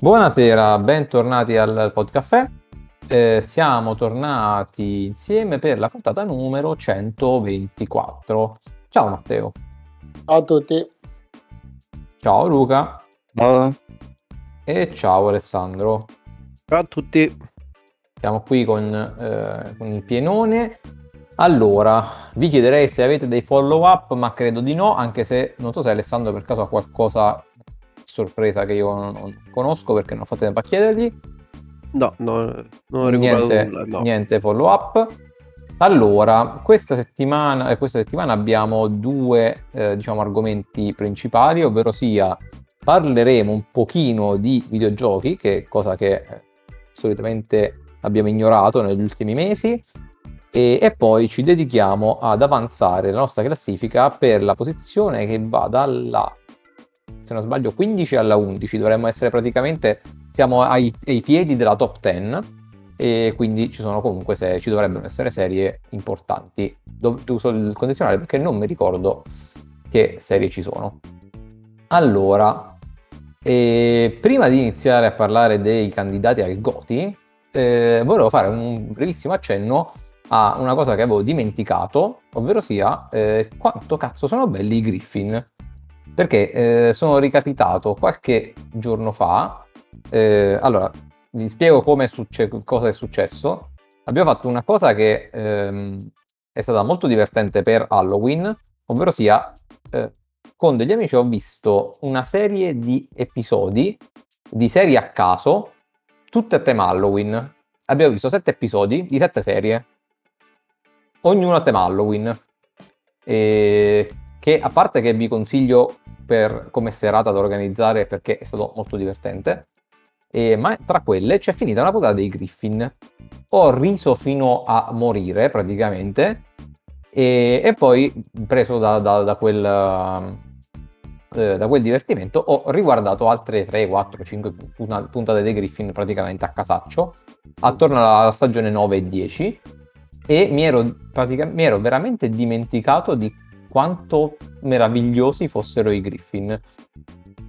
Buonasera, bentornati al Podcaffè. Eh, siamo tornati insieme per la puntata numero 124. Ciao Matteo. Ciao a tutti. Ciao Luca. Ciao. E ciao Alessandro. Ciao a tutti. Siamo qui con, eh, con il pienone. Allora, vi chiederei se avete dei follow up, ma credo di no, anche se non so se Alessandro per caso ha qualcosa sorpresa che io non, conosco perché non ho fatto tempo a chiedergli. No, no, non ho niente, nulla, no. niente follow up. Allora, questa settimana, eh, questa settimana abbiamo due eh, diciamo, argomenti principali, ovvero sia parleremo un pochino di videogiochi, che è cosa che eh, solitamente abbiamo ignorato negli ultimi mesi, e, e, poi ci dedichiamo ad avanzare la nostra classifica per la posizione che va dalla se non sbaglio 15 alla 11 dovremmo essere praticamente siamo ai, ai piedi della top 10 e quindi ci sono comunque se, ci dovrebbero essere serie importanti Dov- uso il condizionale perché non mi ricordo che serie ci sono allora e prima di iniziare a parlare dei candidati al Goti eh, volevo fare un brevissimo accenno a una cosa che avevo dimenticato, ovvero sia eh, quanto cazzo sono belli i Griffin. Perché eh, sono ricapitato qualche giorno fa. Eh, allora, vi spiego succe- cosa è successo. Abbiamo fatto una cosa che ehm, è stata molto divertente per Halloween, ovvero sia eh, con degli amici ho visto una serie di episodi di serie a caso, tutte a tema Halloween. Abbiamo visto sette episodi di sette serie ognuno a tema Halloween. E che a parte che vi consiglio per, come serata da organizzare perché è stato molto divertente, e, ma tra quelle c'è finita una puntata dei Griffin. Ho riso fino a morire praticamente e, e poi preso da, da, da, quel, eh, da, quel, divertimento ho riguardato altre 3, 4, 5 puntate dei Griffin praticamente a casaccio attorno alla stagione 9 e 10 e mi ero, mi ero veramente dimenticato di quanto meravigliosi fossero i Griffin.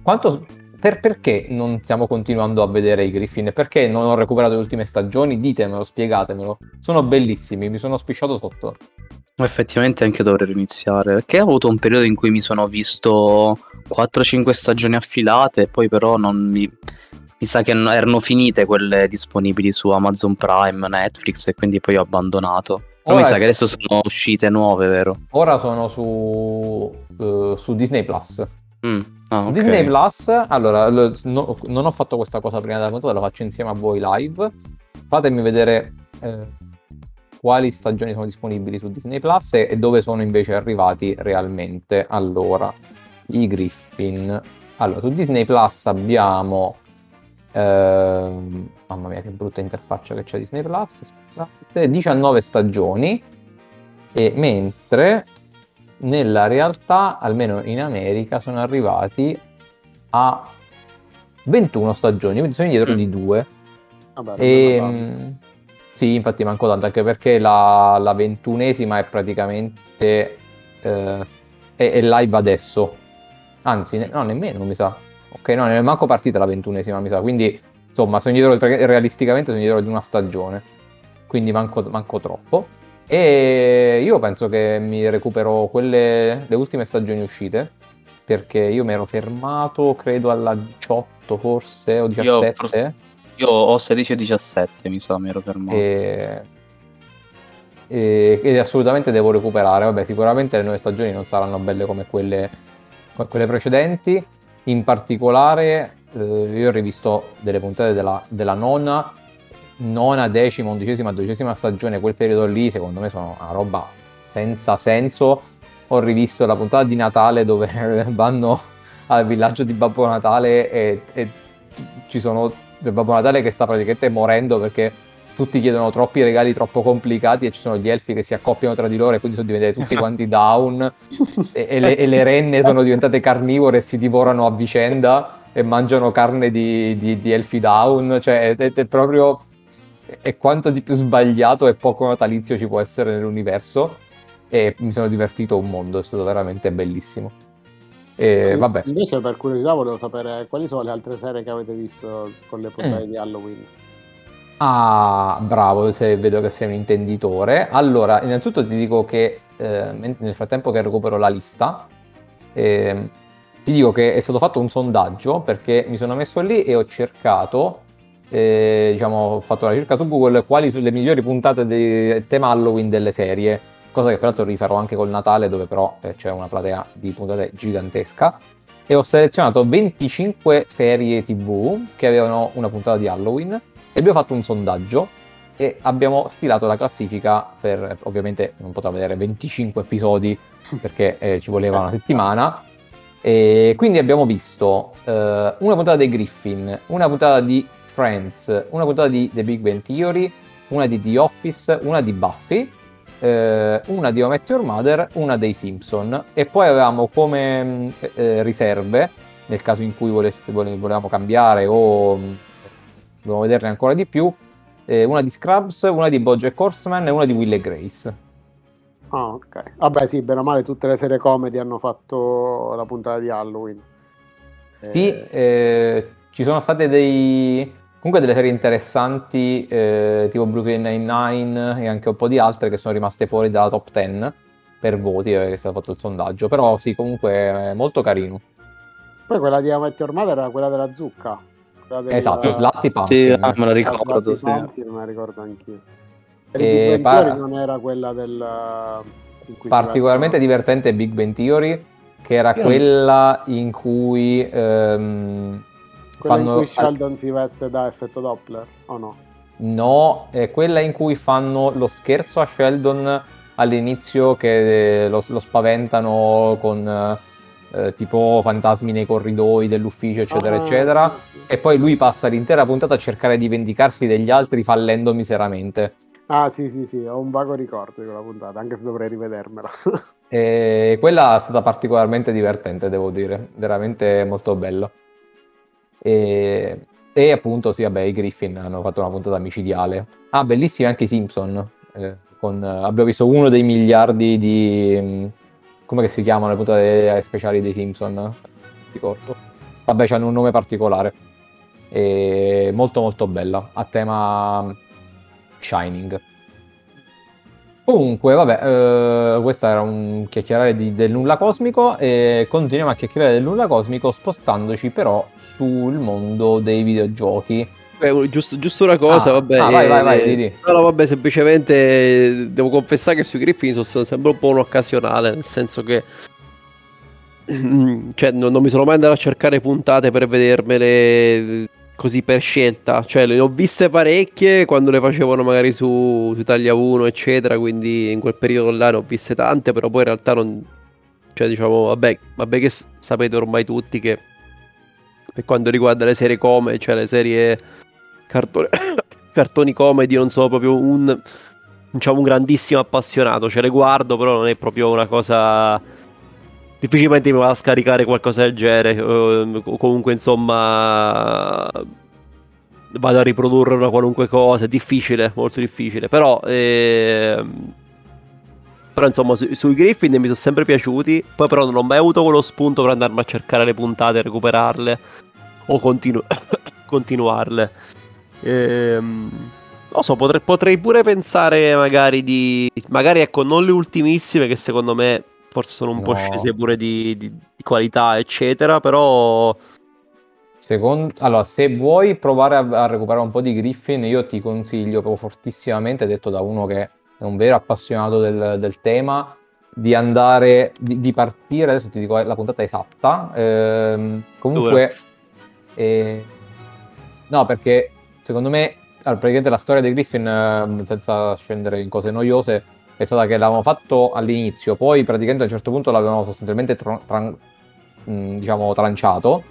Quanto, per, perché non stiamo continuando a vedere i Griffin? Perché non ho recuperato le ultime stagioni? Ditemelo, spiegatemelo. Sono bellissimi, mi sono spisciato sotto. Effettivamente anche dovrei iniziare, perché ho avuto un periodo in cui mi sono visto 4-5 stagioni affilate, poi però non mi, mi sa che erano finite quelle disponibili su Amazon Prime, Netflix e quindi poi ho abbandonato. Però mi sa che adesso sono uscite nuove, vero? Ora sono su, uh, su Disney Plus. Mm. Ah, okay. Disney Plus, allora, lo, no, non ho fatto questa cosa prima della puntata, la faccio insieme a voi live. Fatemi vedere eh, quali stagioni sono disponibili su Disney Plus e, e dove sono invece arrivati realmente. Allora, i Griffin. Allora, su Disney Plus abbiamo Uh, mamma mia, che brutta interfaccia che c'è Disney Plus. Scusate, 19 stagioni. E mentre nella realtà, almeno in America, sono arrivati a 21 stagioni, quindi sono indietro mm. di due. Vabbè, e, ehm, sì, infatti manco tanto, anche perché la, la ventunesima è praticamente eh, è, è live adesso. Anzi, ne, no, nemmeno mi sa Ok, no, non è manco partita la ventunesima, mi sa. Quindi, insomma, sono indietro, perché realisticamente sono indietro di una stagione. Quindi manco, manco troppo. E io penso che mi recupero quelle, le ultime stagioni uscite. Perché io mi ero fermato, credo, alla 18 forse, o 17. Io, io ho 16 e 17, mi sa, mi ero fermato. E... E, assolutamente devo recuperare. Vabbè, sicuramente le nuove stagioni non saranno belle come quelle, quelle precedenti in particolare, eh, io ho rivisto delle puntate della, della nona, nona, decima, undicesima, dodicesima stagione, quel periodo lì, secondo me sono una roba senza senso. Ho rivisto la puntata di Natale dove vanno al villaggio di Babbo Natale e, e ci sono Babbo Natale che sta praticamente morendo perché tutti chiedono troppi regali troppo complicati e ci sono gli elfi che si accoppiano tra di loro e quindi sono diventati tutti quanti down e, e, le, e, le, renne sono diventate carnivore e si divorano a vicenda e mangiano carne di, di, di elfi down, cioè è, è, proprio è quanto di più sbagliato e poco natalizio ci può essere nell'universo e mi sono divertito un mondo, è stato veramente bellissimo. E vabbè. Invece per curiosità volevo sapere quali sono le altre serie che avete visto con le puntate mm. di Halloween. Ah, bravo, se vedo che sei un intenditore. Allora, innanzitutto ti dico che eh, nel frattempo che recupero la lista, eh, ti dico che è stato fatto un sondaggio perché mi sono messo lì e ho cercato, eh, diciamo, ho fatto una ricerca su Google quali sono le migliori puntate di tema Halloween delle serie, cosa che peraltro rifarò anche col Natale dove però eh, c'è una platea di puntate gigantesca. E ho selezionato 25 serie TV che avevano una puntata di Halloween e abbiamo fatto un sondaggio e abbiamo stilato la classifica per, ovviamente non potevo vedere 25 episodi perché eh, ci voleva una settimana. E quindi abbiamo visto eh, una puntata dei Griffin, una puntata di Friends, una puntata di The Big Bang Theory, una di The Office, una di Buffy, eh, una di Met Your Mother, una dei Simpson e poi avevamo come eh, riserve nel caso in cui volesse, volevamo cambiare o dobbiamo vederne ancora di più. Eh, una di Scrubs, una di Bojack Horseman e una di Will e Grace. Ah, ok. Vabbè, sì, bene o male tutte le serie comedy hanno fatto la puntata di Halloween. Sì, eh... Eh, ci sono state dei... Comunque delle serie interessanti, eh, tipo Brooklyn Nine-Nine e anche un po' di altre che sono rimaste fuori dalla top 10 per voti, eh, che è stato fatto il sondaggio. Però sì, comunque è molto carino. Poi quella di Amateur Mother era quella della zucca. Esatto, Slatti Pumpkin. Sì, ah, me la ricordo, sì. Pumpkin, me la ricordo anch'io. E Big par- non era quella del... Particolarmente divertente Big Bang Theory, che era Io quella non... in cui... Ehm, quella fanno... in cui Sheldon si veste da effetto Doppler, o no? No, è quella in cui fanno lo scherzo a Sheldon all'inizio che lo, lo spaventano con eh, tipo fantasmi nei corridoi dell'ufficio, eccetera, ah, eccetera. E poi lui passa l'intera puntata a cercare di vendicarsi degli altri fallendo miseramente. Ah, sì, sì, sì, ho un vago ricordo di quella puntata, anche se dovrei rivedermela. e quella è stata particolarmente divertente, devo dire, veramente molto bella. E, e appunto, sì, vabbè, i Griffin hanno fatto una puntata micidiale. Ah, bellissimi anche i Simpson. Eh, con, abbiamo visto uno dei miliardi di come si chiamano le puntate speciali dei Simpson? Ricordo. Vabbè, hanno un nome particolare. E molto molto bella, a tema Shining. Comunque, vabbè, eh, questo era un chiacchierare di, del nulla cosmico e continuiamo a chiacchierare del nulla cosmico spostandoci però sul mondo dei videogiochi Beh, giusto, giusto, una cosa, ah, vabbè. Ah, vai, vai, vai. Eh, no, no, vabbè, semplicemente devo confessare che sui Griffin sono sempre un po' un occasionale, nel senso che... Cioè, non, non mi sono mai andato a cercare puntate per vedermele così per scelta. Cioè, le ho viste parecchie quando le facevano magari su, su Italia 1, eccetera. Quindi in quel periodo là ne ho viste tante, però poi in realtà non. Cioè, diciamo, vabbè, vabbè che sapete ormai tutti che per quanto riguarda le serie come, cioè le serie cartoni, cartoni comedy, non sono proprio un, diciamo, un grandissimo appassionato. Cioè, le guardo, però non è proprio una cosa. Difficilmente mi va a scaricare qualcosa del genere. O comunque, insomma. Vado a riprodurre una qualunque cosa. È difficile, molto difficile. Però. Ehm, però insomma su, sui Griffin mi sono sempre piaciuti. Poi però non ho mai avuto quello spunto per andarmi a cercare le puntate recuperarle. O continu- continuarle. Ehm, non so, potrei, potrei, pure pensare magari di... Magari ecco, non le ultimissime che secondo me forse sono un no. po' scese pure di, di, di, qualità, eccetera, però... Secondo... Allora, se vuoi provare a, a, recuperare un po' di Griffin, io ti consiglio proprio fortissimamente, detto da uno che è un vero appassionato del, del tema, di andare, di, di, partire, adesso ti dico la puntata esatta, ehm, comunque... Eh, no, perché secondo me, praticamente la storia dei Griffin, eh, senza scendere in cose noiose, è stata che l'avevamo fatto all'inizio, poi praticamente a un certo punto l'avevamo sostanzialmente tra- tra- diciamo, tranciato,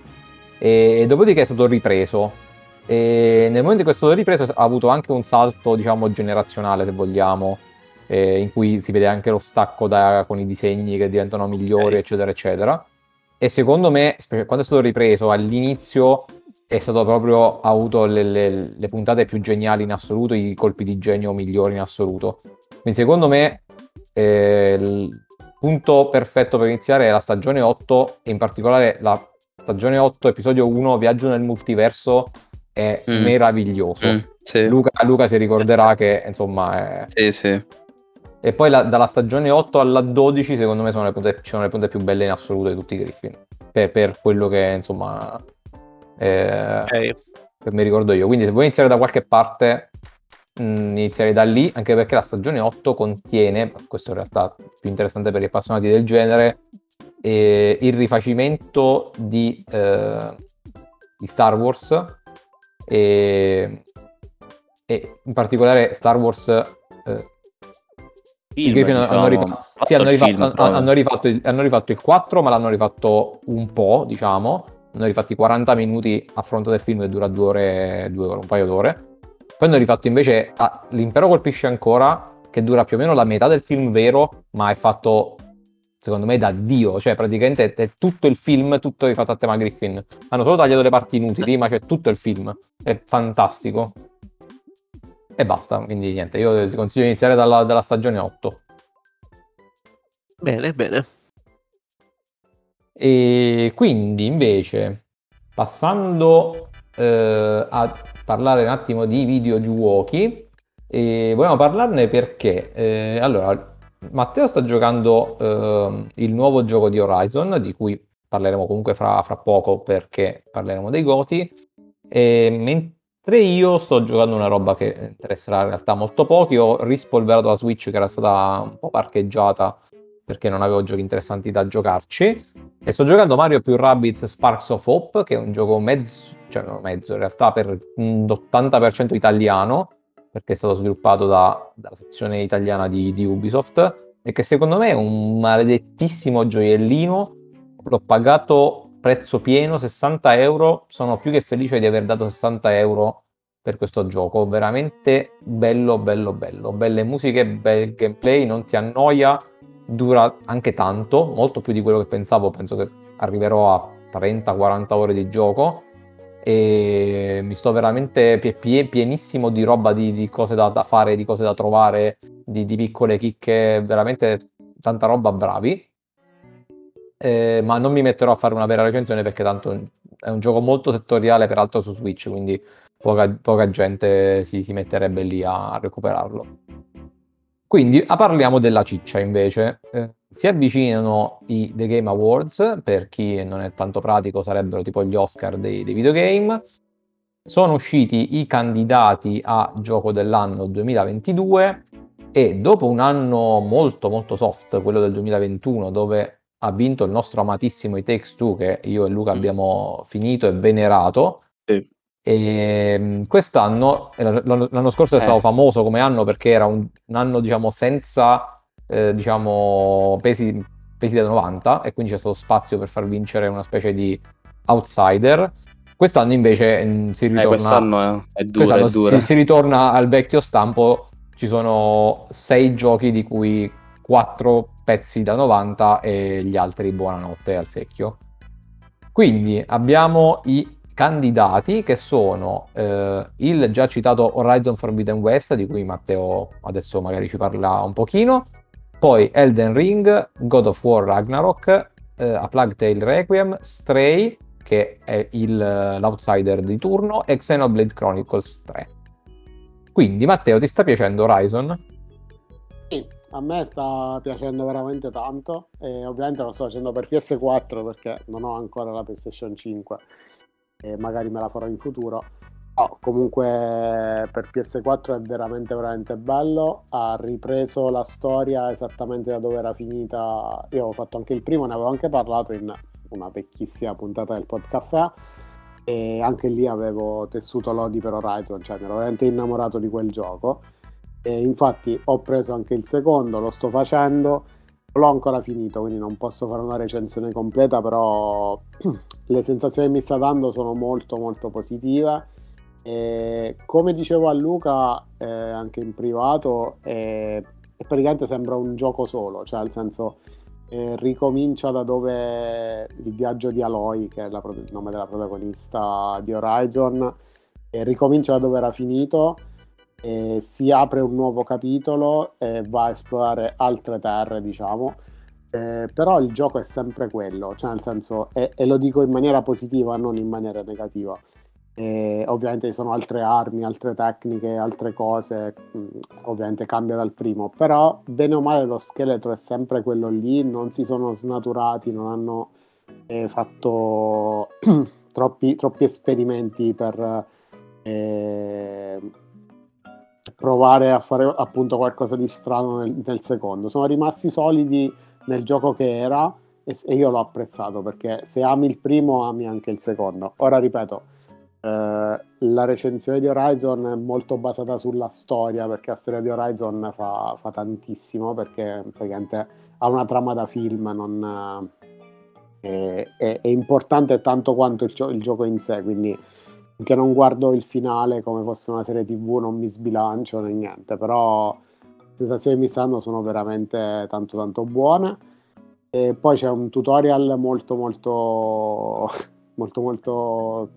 e, e dopodiché è stato ripreso. E nel momento in cui è stato ripreso ha avuto anche un salto, diciamo, generazionale, se vogliamo, eh, in cui si vede anche lo stacco da, con i disegni che diventano migliori, okay. eccetera, eccetera. E secondo me, quando è stato ripreso all'inizio è stato proprio, ha avuto le, le, le, puntate più geniali in assoluto, i colpi di genio migliori in assoluto. Quindi secondo me eh, punto perfetto per iniziare è la stagione 8 e in particolare la stagione 8, episodio 1, Viaggio nel multiverso è Mm. meraviglioso. Mm, sì. Luca, Luca si ricorderà che insomma è... Sì, sì. E poi la- dalla stagione 8 alla 12 secondo me sono le punte, ci sono le punte più belle in assoluto di tutti i Griffin. Per, per quello che insomma... eh, Ok. che mi ricordo io. Quindi se vuoi iniziare da qualche parte, mh, inizierei da lì, anche perché la stagione 8 contiene, questo in realtà è più interessante per gli appassionati del genere, eh, il rifacimento di, eh, di Star Wars e, e in particolare Star Wars... eh, Film, hanno, diciamo, rifa- fatto sì, hanno rifatto, film, hanno- hanno rifatto il, hanno rifatto il 4, ma l'hanno rifatto un po', diciamo. Hanno rifatti 40 minuti a fronte del film che dura due ore, due ore un paio d'ore. Poi hanno rifatto invece ah, L'impero colpisce ancora, che dura più o meno la metà del film vero, ma è fatto secondo me da Dio, cioè praticamente è tutto il film, tutto rifatto a tema Griffin. Hanno solo tagliato le parti inutili, ma c'è tutto il film. È fantastico. E basta, quindi niente, io ti consiglio di iniziare dalla, dalla stagione 8. Bene, bene. E quindi invece, passando eh, a parlare un attimo di videogiochi, e vogliamo parlarne perché, eh, allora, Matteo sta giocando eh, il nuovo gioco di Horizon, di cui parleremo comunque fra, fra poco perché parleremo dei Goti, e mentre io sto giocando una roba che interesserà in realtà molto pochi, ho rispolverato la Switch che era stata un po' parcheggiata perché non avevo giochi interessanti da giocarci. E sto giocando Mario più Rabbids Sparks of Hope, che è un gioco mezzo, cioè non mezzo in realtà per un 80% italiano, perché è stato sviluppato da- dalla sezione italiana di, di Ubisoft, e che secondo me è un maledettissimo gioiellino. L'ho pagato prezzo pieno, 60 euro. Sono più che felice di aver dato 60 euro per questo gioco. Veramente bello, bello, bello. Belle musiche, bel gameplay, non ti annoia dura anche tanto, molto più di quello che pensavo, penso che arriverò a 30-40 ore di gioco e mi sto veramente pie- pie- pienissimo di roba, di, di cose da, da fare, di cose da trovare, di, di piccole chicche, veramente tanta roba bravi. Eh, ma non mi metterò a fare una vera recensione perché tanto è un gioco molto settoriale, peraltro su Switch, quindi poca, poca gente si, si metterebbe lì a recuperarlo. Quindi ah, parliamo della ciccia invece. Eh, si avvicinano i The Game Awards, per chi non è tanto pratico sarebbero tipo gli Oscar dei, dei videogame. Sono usciti i candidati a gioco dell'anno 2022 e dopo un anno molto molto soft, quello del 2021, dove ha vinto il nostro amatissimo I Takes Two, che io e Luca Mm. abbiamo finito e venerato, Sì. E mh, quest'anno, eh, l'anno, scorso è Eh. stato famoso come anno perché era un, un anno, diciamo, senza, eh, diciamo, pesi, pesi da 90 e quindi c'è stato spazio per far vincere una specie di outsider. Quest'anno invece mh, si Eh, ritorna, quest'anno è, è dura, quest'anno è dura. si, si ritorna al vecchio stampo, ci sono sei giochi di cui quattro pezzi da 90 e gli altri buonanotte al secchio. Quindi abbiamo i candidati che sono eh, il già citato Horizon Forbidden West, di cui Matteo adesso magari ci parla un pochino, poi Elden Ring, God of War Ragnarok, eh, A Plague Tale Requiem, Stray, che è il, l'outsider di turno, e Xenoblade Chronicles 3. Quindi Matteo, ti sta piacendo Horizon? Sì, a me sta piacendo veramente tanto e ovviamente lo sto facendo per PS4 perché non ho ancora la PlayStation 5 e magari me la farò in futuro. No, comunque per PS4 è veramente veramente bello, ha ripreso la storia esattamente da dove era finita. Io avevo fatto anche il primo, ne avevo anche parlato in una vecchissima puntata del Podcafé e anche lì avevo tessuto lodi per Horizon, cioè mi ero veramente innamorato di quel gioco. E infatti ho preso anche il secondo, lo sto facendo, l'ho ancora finito, quindi non posso fare una recensione completa, però le sensazioni che mi sta dando sono molto molto positive. E come dicevo a Luca eh, anche in privato, eh, praticamente sembra un gioco solo, cioè nel senso eh, ricomincia da dove il viaggio di Aloy, che è la il nome della protagonista di Horizon, ricomincia da dove era finito e si apre un nuovo capitolo e va a esplorare altre terre, diciamo. Eh, però il gioco è sempre quello, cioè nel senso, e, e lo dico in maniera positiva, non in maniera negativa. E ovviamente ci sono altre armi, altre tecniche, altre cose, mh, ovviamente cambia dal primo, però bene o male lo scheletro è sempre quello lì, non si sono snaturati, non hanno eh, fatto troppi, troppi, esperimenti per eh, provare a fare appunto qualcosa di strano nel, nel secondo. Sono rimasti solidi nel gioco che era e, e io l'ho apprezzato perché se ami il primo ami anche il secondo. Ora ripeto, eh, la recensione di Horizon è molto basata sulla storia perché la storia di Horizon fa, fa tantissimo perché praticamente ha una trama da film, non, eh, è, è, importante tanto quanto il, il gioco in sé, quindi che non guardo il finale come fosse una serie tv, non mi sbilancio né niente, però sensazioni che mi stanno sono veramente tanto tanto buone. E poi c'è un tutorial molto molto molto molto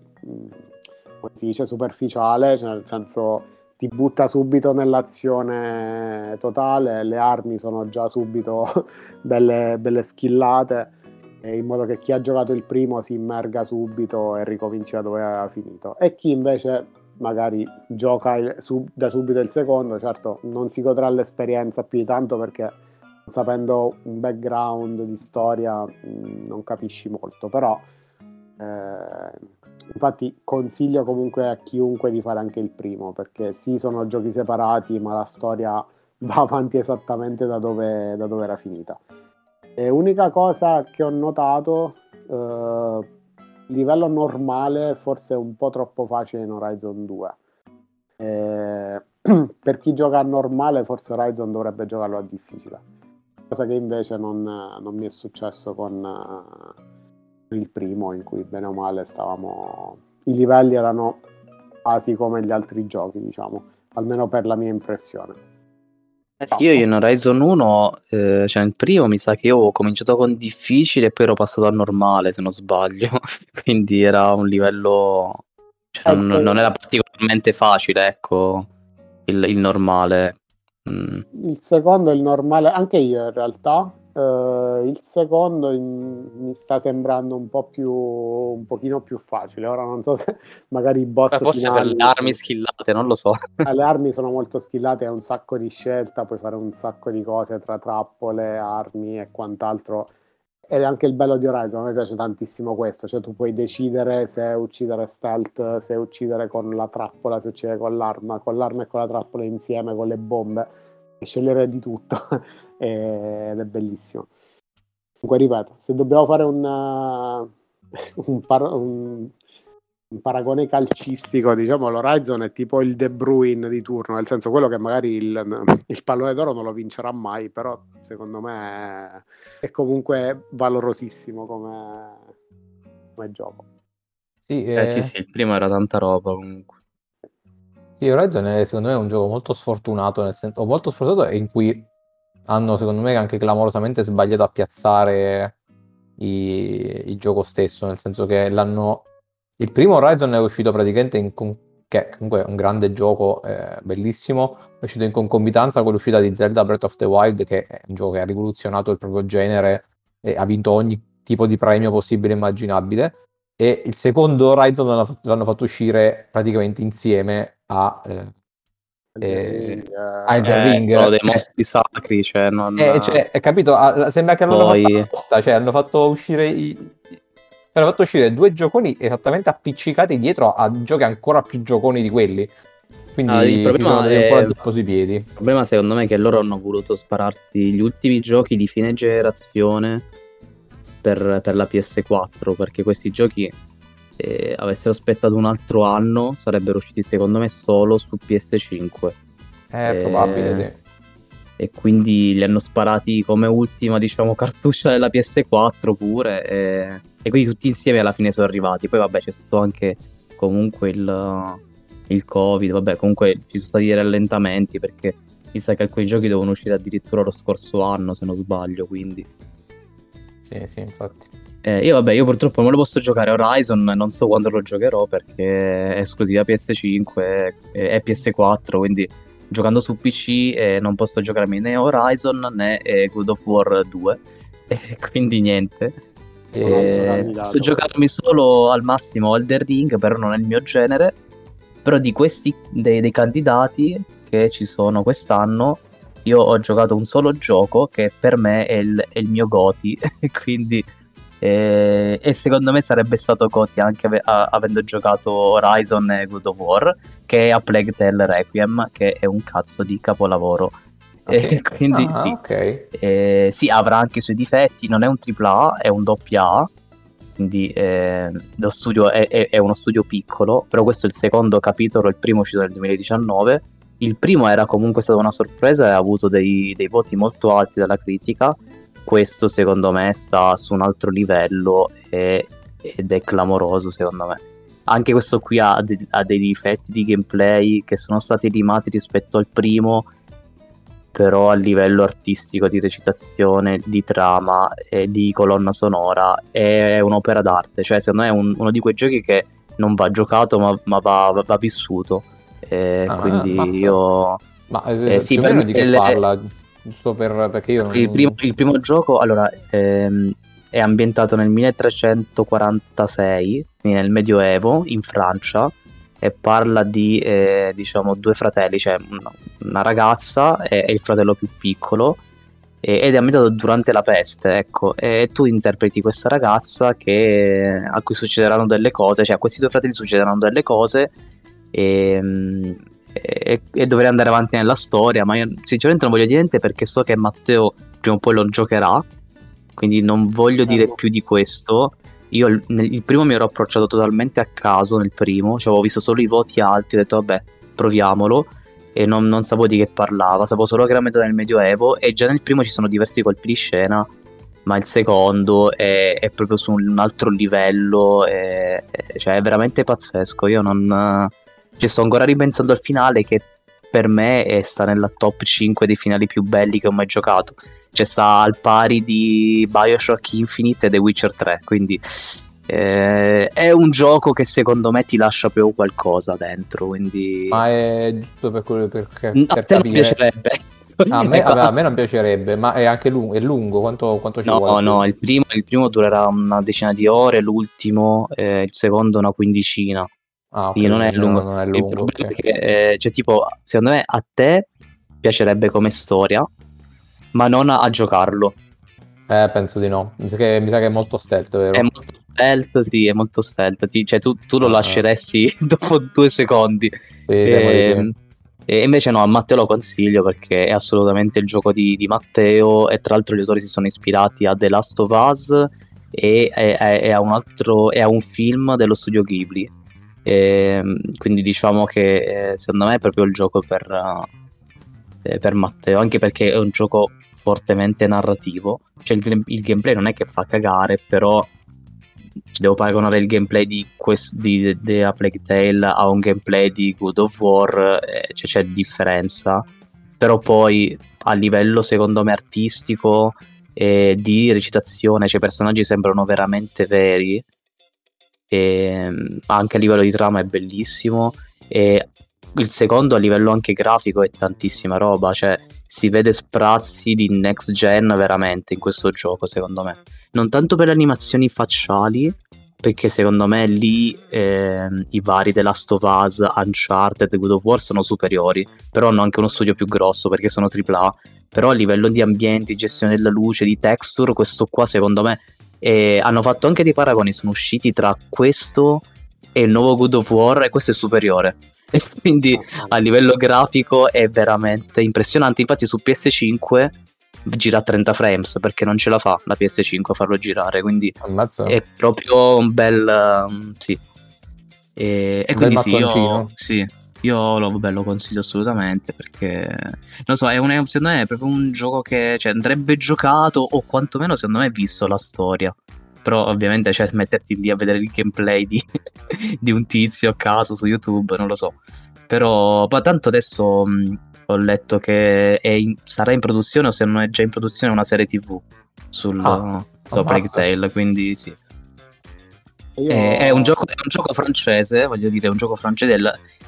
come si dice superficiale, cioè nel senso ti butta subito nell'azione totale, le armi sono già subito belle, belle skillate in modo che chi ha giocato il primo si immerga subito e ricominci da dove aveva finito. E chi invece magari gioca il, sub, da subito il secondo, certo non si godrà l'esperienza più di tanto perché sapendo un background di storia mh, mm, non capisci molto, però eh, infatti consiglio comunque a chiunque di fare anche il primo perché sì sono giochi separati ma la storia va avanti esattamente da dove, da dove era finita. E unica cosa che ho notato, eh, livello normale forse è un po' troppo facile in Horizon 2. Eh, per chi gioca a normale forse Horizon dovrebbe giocarlo a difficile. Cosa che invece non, non mi è successo con uh, il primo in cui bene o male stavamo... I livelli erano quasi come gli altri giochi, diciamo, almeno per la mia impressione. Eh sì, io in Horizon 1, eh, cioè il primo mi sa che io ho cominciato con difficile e poi ero passato a normale, se non sbaglio. Quindi era un livello... Cioè, Eh, non, sì. non era particolarmente facile, ecco, il, il normale. Mm. Il secondo è il normale, anche io in realtà. Eh, il secondo in- mi sta sembrando un po' più, un pochino più facile. Ora non so se magari i boss Ma forse per le armi sono- skillate, non lo so. Eh, le armi sono molto skillate, hai un sacco di scelta, puoi fare un sacco di cose tra trappole, armi e quant'altro. Ed è anche il bello di Horizon, a me piace tantissimo questo, cioè tu puoi decidere se uccidere stealth, se uccidere con la trappola, se uccidere con l'arma, con l'arma e con la trappola insieme, con le bombe, scegliere di tutto ed è bellissimo. Comunque ripeto, se dobbiamo fare un, uh, un, par- un- un paragone calcistico, diciamo l'Horizon è tipo il De Bruyne di turno, nel senso quello che magari il, il pallone d'oro non lo vincerà mai, però secondo me è, è comunque valorosissimo come, come gioco. Sì, Eh eh, sì, sì, il primo era tanta roba comunque. Sì, Horizon è secondo me un gioco molto sfortunato, nel senso, o molto sfortunato e in cui hanno secondo me anche clamorosamente sbagliato a piazzare i- il gioco stesso, nel senso che l'hanno... Il primo Horizon è uscito praticamente in... con- che comunque è un grande gioco, eh, bellissimo, è uscito in concomitanza con l'uscita di Zelda Breath of the Wild, che è un gioco che ha rivoluzionato il proprio genere e ha vinto ogni tipo di premio possibile e immaginabile. E il secondo Horizon l'hanno fatto, l'hanno fatto uscire praticamente insieme a, eh, Eh, Elden Eh, Ring, sono dei cioè- mostri sacri, cioè non... eh, cioè, hai capito? Ah, Sembra che l'hanno Poi- fatto apposta, cioè hanno fatto uscire i... Hanno fatto uscire due gioconi esattamente appiccicati dietro a giochi ancora più gioconi di quelli. Quindi Ah, il problema dati un po' è- la zappa sui piedi. Il problema secondo me è che loro hanno voluto spararsi gli ultimi giochi di fine generazione per, per la PS4, perché questi giochi, se avessero aspettato un altro anno, sarebbero usciti secondo me solo su PS5. È Eh, probabile, sì. E quindi li hanno sparati come ultima, diciamo, cartuccia della PS4 pure. E, e quindi tutti insieme alla fine sono arrivati. Poi vabbè c'è stato anche comunque il, il Covid, vabbè comunque ci sono stati dei rallentamenti perché mi sa che alcuni giochi devono uscire addirittura lo scorso anno se non sbaglio, quindi... Sì, sì, infatti. Eh, io vabbè, io purtroppo non lo posso giocare Horizon, non so quando lo giocherò perché è esclusiva PS5 e, e PS4, quindi giocando su PC eh, non posso giocarmi né Horizon né eh, God of War 2. E quindi niente. Eh, sto giocandomi solo al massimo Elder Ring, però non è il mio genere. Però di questi dei, dei candidati che ci sono quest'anno, io ho giocato un solo gioco che per me è il, è il mio Goti. quindi eh, e secondo me sarebbe stato Goti anche ave- a- avendo giocato Horizon e God of War, che è A Plague Tale Requiem, che è un cazzo di capolavoro. Ah, E sì? quindi Ah, sì. ok. Eh, sì, avrà anche i suoi difetti, non è un AAA, è un AA, quindi eh, lo studio è, è- è uno studio piccolo, però questo è il secondo capitolo, il primo uscito nel 2019. Il primo era comunque stata una sorpresa e ha avuto dei, dei voti molto alti dalla critica. Questo secondo me sta su un altro livello e- ed è clamoroso secondo me. Anche questo qui ha, de- ha dei difetti di gameplay che sono stati limati rispetto al primo, però a livello artistico, di recitazione, di trama e di colonna sonora è un'opera d'arte. Cioè, secondo me è un- uno di quei giochi che non va giocato, ma, ma va, va- va vissuto. E Ah, quindi ammazza. io. Ma eh, Eh, sì, più o meno di che il- parla? Giusto per, perché io non... Il primo, il primo gioco, allora, ehm, è ambientato nel 1346, quindi nel Medioevo, in Francia, e parla di, eh, diciamo, due fratelli, cioè una, ragazza e, e il fratello più piccolo, e- ed è ambientato durante la peste, ecco, e tu interpreti questa ragazza che, a cui succederanno delle cose, cioè a questi due fratelli succederanno delle cose, e, e, e dovrei andare avanti nella storia, ma io sinceramente non voglio dire niente perché so che Matteo prima o poi lo giocherà, quindi non voglio dire più di questo. Io il, nel- il primo mi ero approcciato totalmente a caso nel primo, cioè avevo visto solo i voti alti, ho detto vabbè, proviamolo. E non, non sapevo di che parlava, sapevo solo che era ambientato nel Medioevo e già nel primo ci sono diversi colpi di scena, ma il secondo è, è proprio su un altro livello, è- cioè è veramente pazzesco, io non... Cioè, sto ancora ripensando al finale che per me è, sta nella top 5 dei finali più belli che ho mai giocato. Cioè sta al pari di Bioshock Infinite e The Witcher 3, quindi eh, è un gioco che secondo me ti lascia proprio qualcosa dentro, quindi... Ma è giusto per, quello- per, per a te non capire. piacerebbe. A, me, vabbè, a me non piacerebbe, ma è anche lungo. È lungo quanto, quanto ci No, vuole? no, il primo, il primo durerà una decina di ore, l'ultimo, eh, il secondo una quindicina. Ah, ok, Quindi non è lungo. Non è Il lungo, problema ok. è che, eh, cioè, tipo, secondo me a te piacerebbe come storia, ma non a, a giocarlo. Eh, penso di no. Mi sa che, mi sa che è molto stealth, vero? È molto stealth, sì, è molto stealth. Ti- cioè, tu, tu lo Ah. lasceresti dopo due secondi. Sì, di sì. E, e invece no, a Matteo lo consiglio perché è assolutamente il gioco di, di Matteo e tra l'altro gli autori si sono ispirati a The Last of Us e, e- e- e a un altro e a un film dello studio Ghibli. Ehm, quindi diciamo che eh, secondo me è proprio il gioco per, eh, per Matteo, anche perché è un gioco fortemente narrativo. Cioè il, il gameplay non è che fa cagare, però ci devo paragonare il gameplay di, quest- di The A Plague Tale a un gameplay di God of War, eh, cioè c'è differenza. Però poi a livello secondo me artistico e di recitazione, cioè i personaggi sembrano veramente veri. E mm, anche a livello di trama è bellissimo. E il secondo a livello anche grafico è tantissima roba, cioè si vede sprazzi di next gen veramente in questo gioco, secondo me non tanto per le animazioni facciali, perché secondo me lì ehm, i vari The Last of Us, Uncharted, God of War sono superiori, però hanno anche uno studio più grosso perché sono AAA, però a livello di ambienti, gestione della luce, di texture, questo qua secondo me eh, hanno fatto anche dei paragoni, sono usciti tra questo e il nuovo God of War e questo è superiore. E quindi a livello grafico è veramente impressionante. Infatti su PS5 gira a 30 frames perché non ce la fa la PS5 a farlo girare, quindi Ammazza. è proprio un bel um, sì. E, e Un quindi sì, io, sì, io lo, vabbè, lo consiglio assolutamente perché non so, è un, secondo me è proprio un gioco che cioè, andrebbe giocato o quantomeno secondo me visto la storia. Però ovviamente cioè, metterti lì a vedere il gameplay di, di un tizio a caso su YouTube, non lo so. Però ma tanto adesso mh, ho letto che è in- sarà in produzione o se non è già in produzione una serie TV sul, Ah. Tale, quindi sì. Io- È, è un gioco, è un gioco francese, voglio dire, è un gioco francese,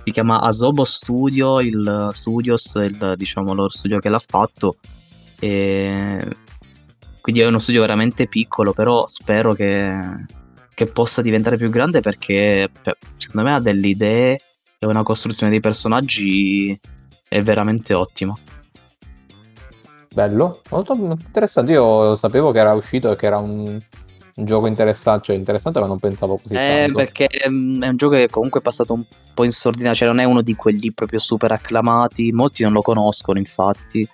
si chiama Asobo Studio, il Studios, il, diciamo lo studio che l'ha fatto. E quindi è uno studio veramente piccolo, però spero che, che possa diventare più grande perché cioè, secondo me ha delle idee e una costruzione dei personaggi è veramente ottima. Bello, molto interessante. Io sapevo che era uscito e che era un, un gioco interessante, cioè interessante, ma non pensavo così Eh, tanto. perché mm, è un gioco che comunque è passato un po' in sordina, cioè non è uno di quelli proprio super acclamati, molti non lo conoscono infatti.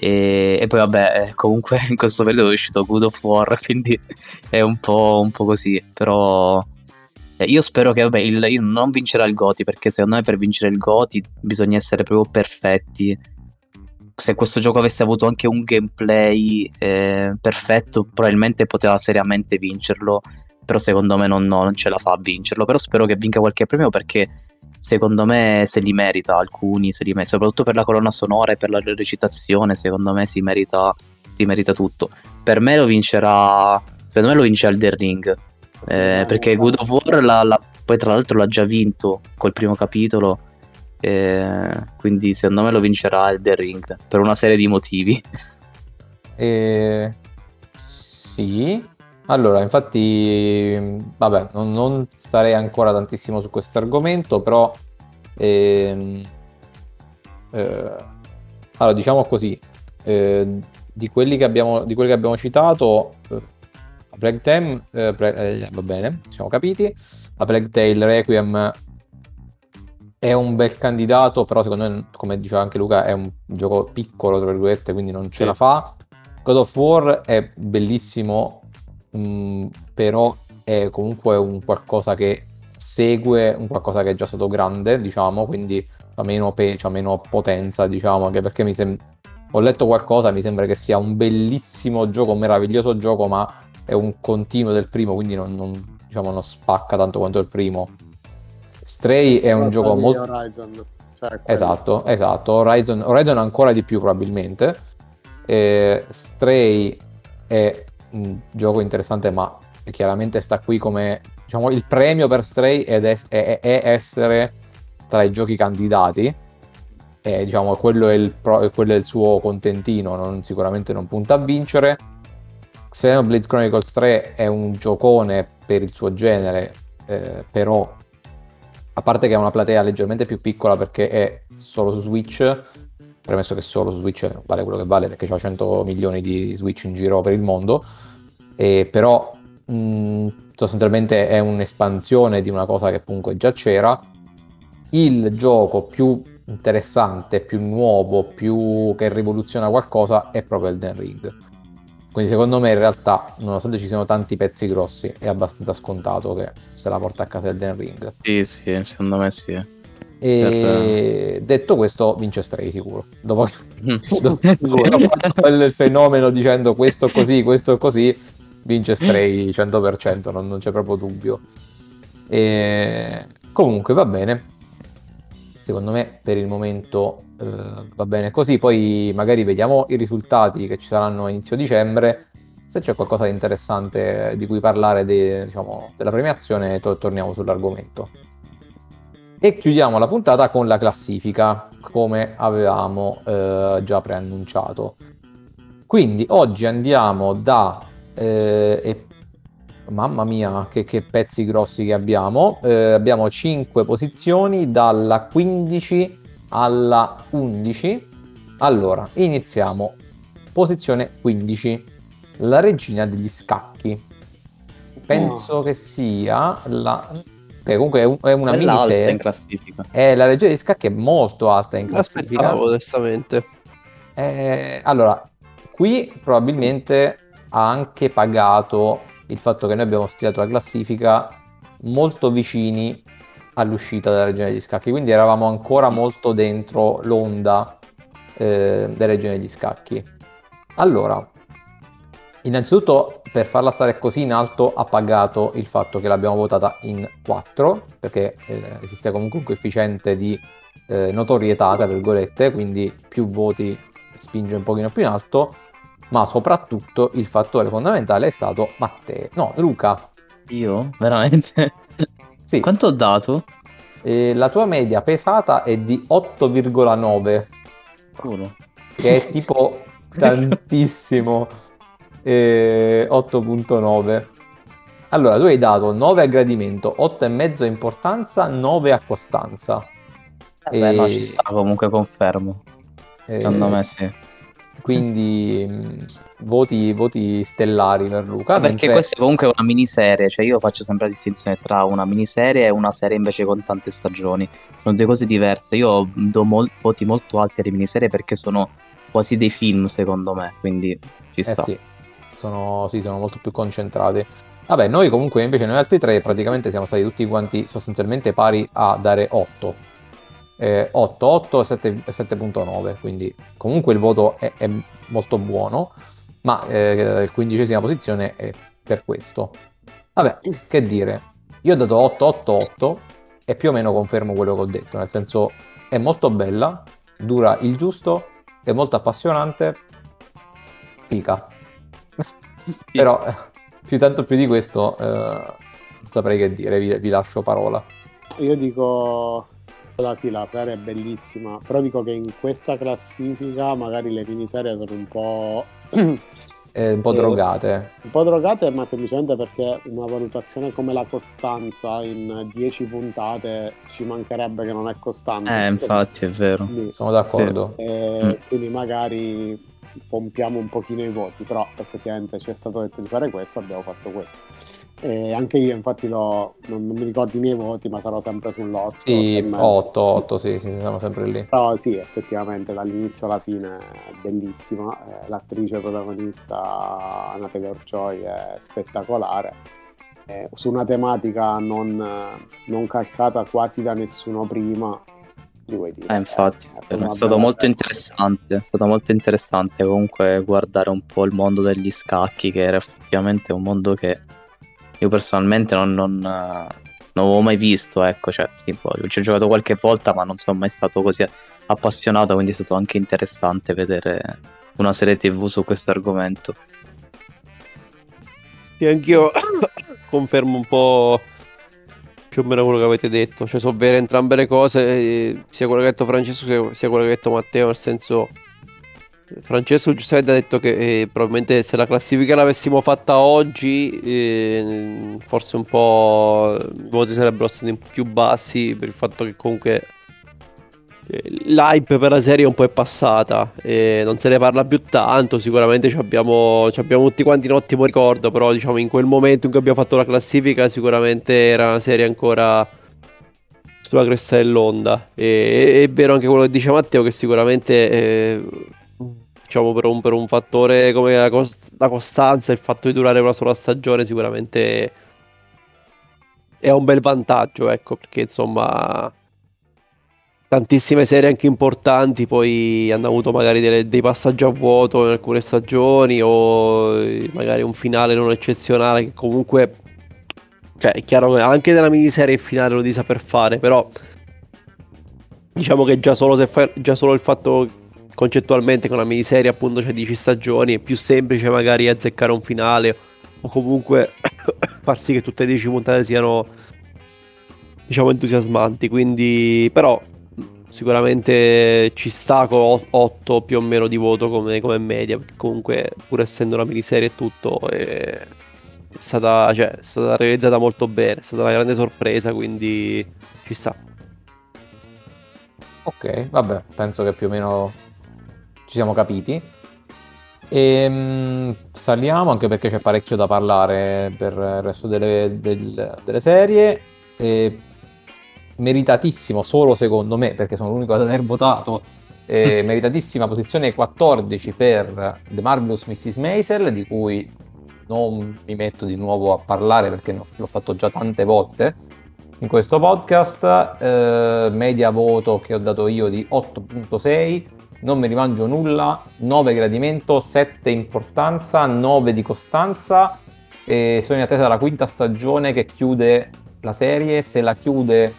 E, e poi vabbè, eh, comunque in questo periodo è uscito Good of War, quindi è un po', un po' così, però eh, io spero che vabbè, il, non vincerà il Goti, perché secondo me per vincere il Goti bisogna essere proprio perfetti. Se questo gioco avesse avuto anche un gameplay eh, perfetto, probabilmente poteva seriamente vincerlo però secondo me non, no, non ce la fa a vincerlo. Però spero che vinca qualche premio perché secondo me se li merita alcuni, se li merita, soprattutto per la colonna sonora e per la recitazione, secondo me si merita, si merita tutto. Per me lo vincerà, secondo me lo vince Elden Ring, eh, perché Good of War l'ha- l'ha- poi tra l'altro l'ha già vinto col primo capitolo, eh, quindi secondo me lo vincerà Elden Ring per una serie di motivi. E... Sì, allora, infatti, vabbè, non, non starei ancora tantissimo su questo argomento, però, ehm, eh, allora, diciamo così, eh, di quelli che abbiamo, di quelli che abbiamo citato, eh, Plague Tale, eh, Pre- eh, va bene, siamo capiti, a Plague Tale Requiem è un bel candidato, però secondo me, come diceva anche Luca, è un gioco piccolo, tra virgolette, quindi non ce Sì. la fa. God of War è bellissimo, mh, però è comunque un qualcosa che segue un qualcosa che è già stato grande, diciamo, quindi ha meno, pe- c'ha meno potenza, diciamo, anche perché mi sembra... Ho letto qualcosa, mi sembra che sia un bellissimo gioco, un meraviglioso gioco, ma è un continuo del primo, quindi non, non, diciamo, non spacca tanto quanto il primo. Stray è un gioco molto... Horizon, cioè. Esatto, esatto. Horizon, Horizon ancora di più probabilmente. Eh, Stray è un gioco interessante, ma chiaramente sta qui come diciamo il premio per Stray ed è, è- è essere tra i giochi candidati. E, diciamo, quello è, il pro- quello è il suo contentino, non- sicuramente non punta a vincere. Xenoblade Chronicles 3 è un giocone per il suo genere, eh, però a parte che ha una platea leggermente più piccola perché è solo su Switch, premesso che solo su Switch vale quello che vale perché c'ha 100 milioni di Switch in giro per il mondo, e però mh, sostanzialmente è un'espansione di una cosa che comunque già c'era. Il gioco più interessante, più nuovo, più che rivoluziona qualcosa è proprio Elden Ring. Quindi secondo me in realtà, nonostante ci siano tanti pezzi grossi, è abbastanza scontato che se la porta a casa Elden Ring. Sì, sì, secondo me sì. E detto questo, vince Stray sicuro. Dopo che che ho fatto il fenomeno dicendo questo così, questo così, vince Stray 100%, non, non c'è proprio dubbio. E comunque va bene. Secondo me per il momento eh, va bene così. Poi magari vediamo i risultati che ci saranno a inizio dicembre. Se c'è qualcosa di interessante di cui parlare de- diciamo, della premiazione, to- torniamo sull'argomento. E chiudiamo la puntata con la classifica, come avevamo eh, già preannunciato. Quindi oggi andiamo da... eh, mamma mia, che, che pezzi grossi che abbiamo. Eh, abbiamo 5 posizioni dalla 15 alla 11. Allora, iniziamo. Posizione 15. La regina degli scacchi. Penso che sia la... che comunque è, un- è una miniserie. in classifica. Eh, la regina degli scacchi è molto alta in classifica. aspettavo, onestamente. Eh, allora, qui probabilmente ha anche pagato il fatto che noi abbiamo stilato la classifica molto vicini all'uscita della Regione degli Scacchi, quindi eravamo ancora molto dentro l'onda eh, della Regione degli Scacchi. Allora, innanzitutto per farla stare così in alto ha pagato il fatto che l'abbiamo votata in 4, perché eh, esiste comunque un coefficiente di eh, notorietà, tra virgolette, quindi più voti spinge un pochino più in alto, ma soprattutto il fattore fondamentale è stato Matteo, no, Luca. Io? Veramente? Sì, Quanto ho dato? eh, la tua media pesata è di 8,9, Uno. che è tipo tantissimo. e 8.9. Allora, tu hai dato 9 a gradimento, 8,5 a importanza, 9 a costanza. Eh beh, no, E- ci sta, comunque confermo. Eh, Secondo me sì. Quindi mh, voti, voti stellari per Luca. Ah, perché mentre- questa è comunque una miniserie, cioè io faccio sempre la distinzione tra una miniserie e una serie invece con tante stagioni. Sono due cose diverse. Io do mol- voti molto alti alle miniserie perché sono quasi dei film, secondo me, quindi ci Eh sta. sì, sono, sì, sono molto più concentrati. Vabbè, noi comunque invece noi altri tre praticamente siamo stati tutti quanti sostanzialmente pari a dare 8. Eh, 8, 8 e 7 e 7.9, quindi comunque il voto è, è molto buono, ma eh, il quindicesima posizione è per questo. Vabbè, che dire, io ho dato 8, 8, 8 e più o meno confermo quello che ho detto, nel senso è molto bella, dura il giusto, è molto appassionante, fica. Però più tanto più di questo eh, non saprei che dire, vi, vi lascio parola. Io dico, la, sì, la serie è bellissima, però dico che in questa classifica magari le miniserie sono un po', un Eh, un po' Eh, drogate. po' drogate, ma semplicemente perché una valutazione come la costanza in 10 puntate ci mancherebbe che non è costante. Eh, infatti, è vero. Quindi, Sono d'accordo. eh, Mm. quindi magari pompiamo un pochino i voti, però effettivamente ci è stato detto di fare questo, abbiamo fatto questo. E anche io infatti l'ho- non, non mi ricordo i miei voti, ma sarò sempre sull'8. Sì, 8, 8, sì, sì, siamo sempre lì. Però sì, effettivamente dall'inizio alla fine è bellissima. Eh, l'attrice protagonista Anna Taylor-Joy è spettacolare. Eh, su una tematica non, non calcata quasi da nessuno prima. Dire, Eh, infatti, eh, è una stato bella molto interessante, è stato molto interessante comunque guardare un po' il mondo degli scacchi, che era effettivamente un mondo che io personalmente non, non, non avevo mai visto, ecco, cioè, poi ci ho giocato qualche volta, ma non sono mai stato così appassionato, quindi è stato anche interessante vedere una serie TV su questo argomento. Sì, anch'io confermo un po' più o meno quello che avete detto. Cioè, so bene entrambe le cose, eh, sia quello che ha detto Francesco sia quello che ha detto Matteo. Nel senso, Francesco giustamente ha detto che eh, probabilmente se la classifica l'avessimo fatta oggi, eh, forse un po' i voti sarebbero stati più bassi per il fatto che comunque eh, l'hype per la serie un po' è passata non se ne parla più tanto. Sicuramente ci abbiamo, ci abbiamo tutti quanti un ottimo ricordo, però diciamo in quel momento in cui abbiamo fatto la classifica sicuramente era una serie ancora sulla cresta dell'onda. E è vero anche quello che dice Matteo che sicuramente eh, diciamo per un, per un fattore come la, cos- la costanza, il fatto di durare una sola stagione sicuramente è un bel vantaggio, ecco, perché insomma tantissime serie anche importanti poi hanno avuto magari delle- dei passaggi a vuoto in alcune stagioni o eh, magari un finale non eccezionale che comunque cioè è chiaro che anche nella miniserie il finale lo di saper fare però diciamo che già solo, fai- già solo il fatto concettualmente che una miniserie appunto c'è 10 stagioni è più semplice magari azzeccare un finale o comunque far sì che tutte le 10 puntate siano diciamo entusiasmanti. Quindi però sicuramente ci sta con 8 più o meno di voto come, come media perché comunque pur essendo una miniserie e tutto è stata, cioè, è stata realizzata molto bene è stata una grande sorpresa quindi ci sta. Ok, vabbè, penso che più o meno ci siamo capiti. E saliamo anche perché c'è parecchio da parlare per il resto delle, del- delle serie. E meritatissimo, solo secondo me, perché sono l'unico ad aver votato. eh, meritatissima posizione 14 per The Marvelous Mrs. Maisel, di cui non mi metto di nuovo a parlare perché l'ho fatto già tante volte in questo podcast. eh, media voto che ho dato io di 8.6, non mi rimangio nulla, 9 gradimento, 7 importanza, 9 di costanza. E sono in attesa della quinta stagione che chiude la serie, se la chiude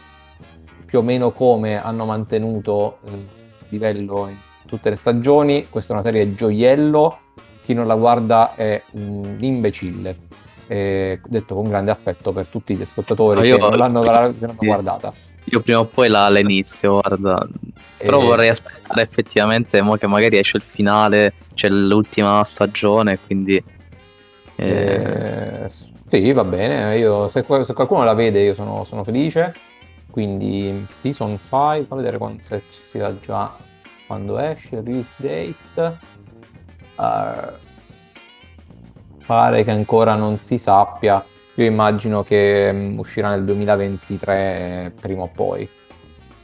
più o meno come hanno mantenuto eh, il livello in tutte le stagioni, questa è una serie gioiello, chi non la guarda è un imbecille. Eh, detto con grande affetto per tutti gli ascoltatori No, che non l'hanno, che non l'hanno guardata. Io prima o poi la, la inizio, guarda. Però Eh, vorrei aspettare effettivamente mo che magari esce il finale, c'è l'ultima stagione, quindi Eh, Eh, s- sì, va bene. Io, se, se qualcuno la vede, io sono, sono felice. Quindi, Season 5, fa vedere quando, se ci sia già quando esce, release date. Eh, pare che ancora non si sappia. Io immagino che mm, uscirà nel 2023 prima o poi.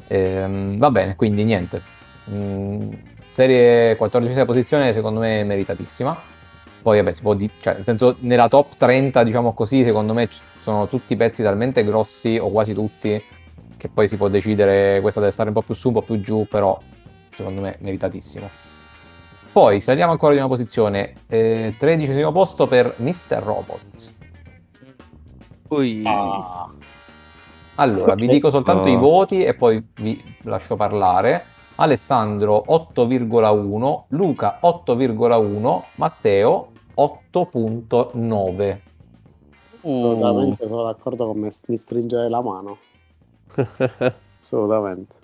Ehm, va bene, quindi niente. Mm, serie 14 posizione, secondo me meritatissima. Poi, vabbè, si può dire, cioè, nel senso, nella top 30, diciamo così, secondo me ci sono tutti pezzi talmente grossi, o quasi tutti, che poi si può decidere questa deve stare un po' più su, un po' più giù, però secondo me meritatissimo. Poi saliamo ancora di una posizione, eh, 13 posto per Mr. Robot. Poi Ah, Allora, vi dico soltanto i voti e poi vi lascio parlare. Alessandro 8,1, Luca 8,1, Matteo 8,9. assolutamente sono d'accordo con me, mi stringe la mano. Assolutamente.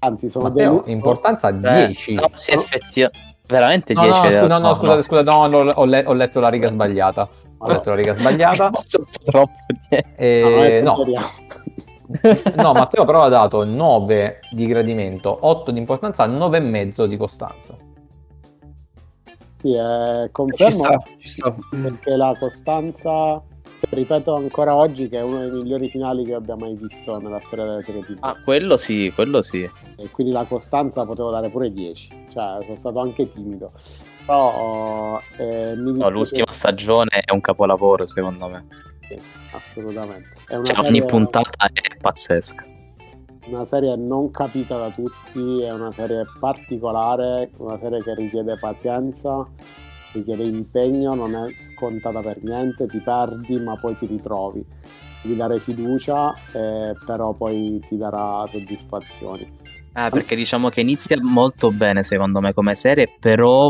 Anzi, sono Matteo, delu- importanza eh, 10. no, sì, effettivamente. Veramente No, 10. no, in scusa, no, no, scusate, scusa, no, no, ho, le- ho letto la riga sbagliata. Ho letto la riga sbagliata. Troppo. dietro. Eh, no, no, no, Matteo però ha dato 9 di gradimento, 8 di importanza, 9,5 di costanza. Sì, eh, ci confermo sta, ci sta. perché la costanza, ripeto ancora oggi, che è uno dei migliori finali che abbia mai visto nella storia delle serie TV. Ah, quello sì, quello sì. E quindi la costanza potevo dare pure 10, cioè sono stato anche timido. Però eh, No, l'ultima stagione è un capolavoro, secondo me. sì, assolutamente. Cioè, ogni serie, puntata è pazzesca. una serie non capita da tutti, è una serie particolare, una serie che richiede pazienza, richiede impegno, non è scontata per niente, ti perdi ma poi ti ritrovi. Devi dare fiducia, eh, però poi ti darà soddisfazioni. Eh, perché diciamo che inizia molto bene, secondo me, come serie, però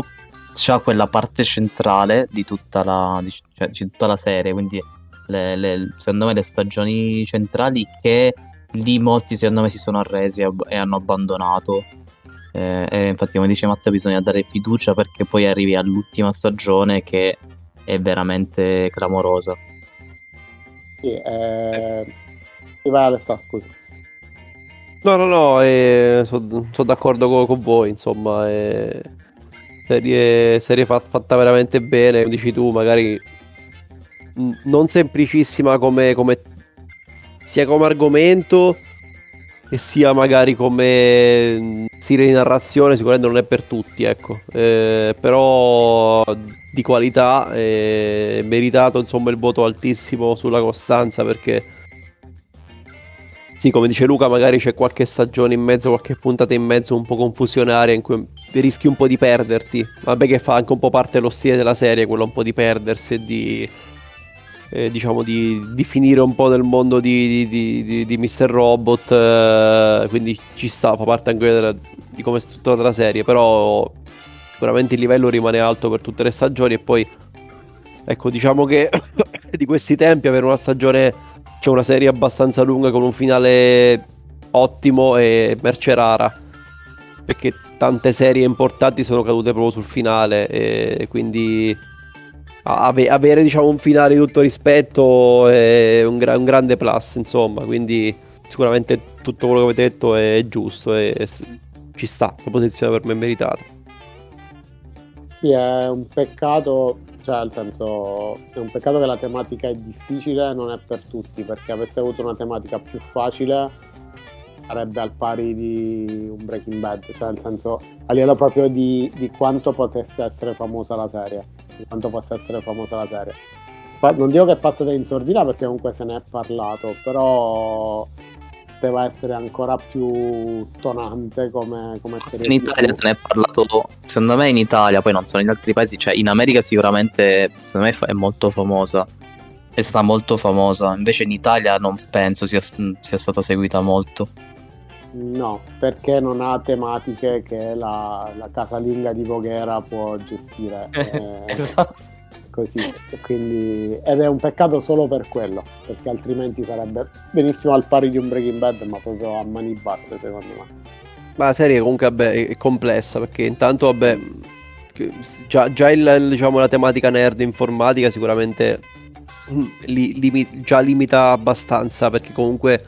c'ha quella parte centrale di tutta la, di, cioè, di tutta la serie, quindi le- le- secondo me le stagioni centrali che lì molti secondo me si sono arresi e hanno abbandonato. Eh, e infatti come dice Matteo bisogna dare fiducia perché poi arrivi all'ultima stagione che è veramente clamorosa. Sì, eh... sì, vai Alessà, scusa. No, no, no, sono d'accordo co- con, voi, insomma, è serie, serie fat- fatta veramente bene, come dici tu, magari non semplicissima come, come- sia come argomento e sia magari come mm, stile di narrazione, sicuramente non è per tutti, ecco, Eh, però di qualità, è meritato insomma il voto altissimo sulla costanza perché... Sì, come dice Luca, magari c'è qualche stagione in mezzo, qualche puntata in mezzo un po' confusionaria in cui rischi un po' di perderti. Vabbè che fa anche un po' parte dello stile della serie, quello un po' di perdersi e di... eh, diciamo di, di finire un po' nel mondo di, di, di, di Mr. Robot, eh, quindi ci sta, fa parte anche della- di come è strutturata la serie, però sicuramente il livello rimane alto per tutte le stagioni e poi, ecco, diciamo che di questi tempi avere una stagione c'è una serie abbastanza lunga con un finale ottimo e merce rara. Perché tante serie importanti sono cadute proprio sul finale. E quindi ave- avere diciamo un finale di tutto rispetto è un, gra- un grande plus. Insomma, quindi sicuramente tutto quello che avete detto è giusto e s- ci sta. La posizione per me è meritata. Sì, è un peccato, cioè nel senso, è un peccato che la tematica è difficile, non è per tutti, perché avesse avuto una tematica più facile sarebbe al pari di un Breaking Bad, cioè nel senso a livello proprio di, di quanto potesse essere famosa la serie, quanto possa essere famosa la serie. Non dico che è passata in sordina perché comunque se ne è parlato, però poteva essere ancora più tonante come, come serie In. Italia te ne è parlato, secondo me in Italia, poi non so in altri paesi, cioè in America sicuramente, secondo me è molto famosa, è stata molto famosa, invece in Italia non penso sia, sia stata seguita molto. No, perché non ha tematiche che la, la casalinga di Voghera può gestire. eh, così. E Quindi, ed è un peccato solo per quello, perché altrimenti sarebbe benissimo al pari di un Breaking Bad, ma proprio a mani basse, secondo me. Ma la serie comunque vabbè, è complessa perché intanto vabbè già, già il- il- diciamo, la tematica nerd informatica sicuramente mm, li- limi- già limita abbastanza perché comunque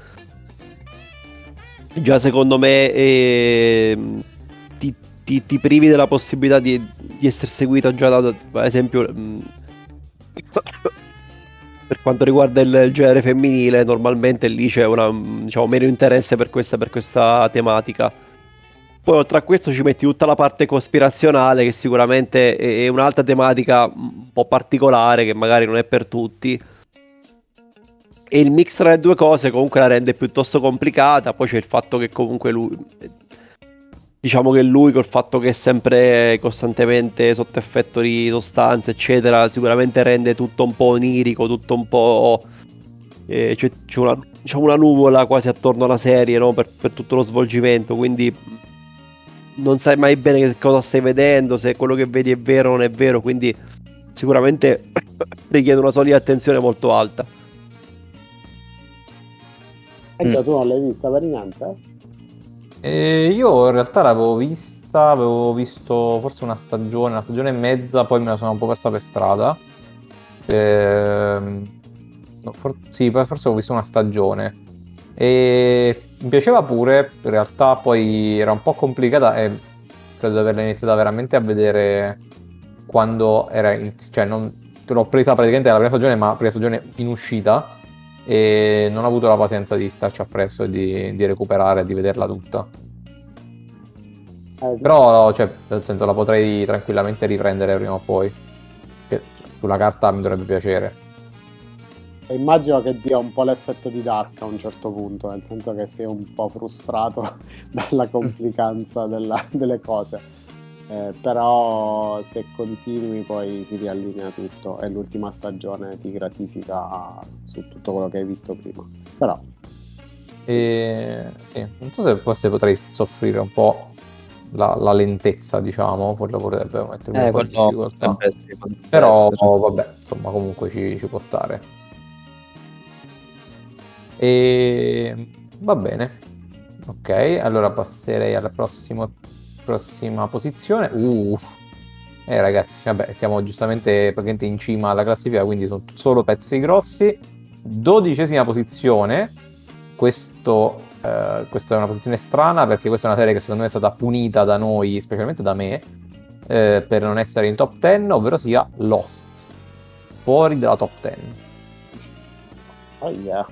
già secondo me ehm, ti, ti- ti privi della possibilità di, di essere seguito già da, ad esempio mm, per quanto riguarda il, il genere femminile normalmente lì c'è una, diciamo, meno interesse per questa, per questa tematica poi oltre a questo ci metti tutta la parte cospirazionale che sicuramente è è un'altra tematica un po' particolare che magari non è per tutti. E il mix tra le due cose comunque la rende piuttosto complicata. Poi c'è il fatto che comunque lui... Diciamo che lui col fatto che è sempre costantemente sotto effetto di sostanze, eccetera, sicuramente rende tutto un po' onirico, tutto un po'... eh, c'è, c'è una, diciamo una nuvola quasi attorno alla serie, no? Per, per tutto lo svolgimento, quindi non sai mai bene che cosa stai vedendo, se quello che vedi è vero o non è vero, quindi sicuramente richiede una solida attenzione molto alta. E già tu non l'hai vista per niente? E io in realtà l'avevo vista, avevo visto forse una stagione, una stagione e mezza, poi me la sono un po' persa per strada. No, for- sì, forse ho visto una stagione. E mi piaceva pure, in realtà poi era un po' complicata e credo di averla iniziata veramente a vedere quando era inizi- cioè non l'ho presa praticamente dalla prima stagione, ma prima stagione in uscita e non ho avuto la pazienza di starci appresso e di, di recuperare e di vederla tutta. Eh, Però, cioè, nel senso, la potrei tranquillamente riprendere prima o poi. Che cioè, sulla carta mi dovrebbe piacere. Immagino che dia un po' l'effetto di Dark a un certo punto, nel senso che sei un po' frustrato dalla complicanza della- delle cose. Eh, però se continui poi ti riallinea tutto e l'ultima stagione ti gratifica su tutto quello che hai visto prima. Però E sì, non so se forse potrei soffrire un po' la, la lentezza, diciamo, quello potrebbe mettermi un Eh, po' in difficoltà. potrebbe essere- Però, essere. vabbè, insomma, comunque ci, ci può stare. E va bene. Ok, allora passerei alla prossima, prossima posizione. Uh, eh ragazzi, vabbè, siamo giustamente praticamente in cima alla classifica, quindi sono solo pezzi grossi. Dodicesima posizione. Questo, eh, questa è una posizione strana perché questa è una serie che secondo me è stata punita da noi, specialmente da me, eh, per non essere in top 10, ovvero sia Lost. Fuori dalla top 10. oh yeah.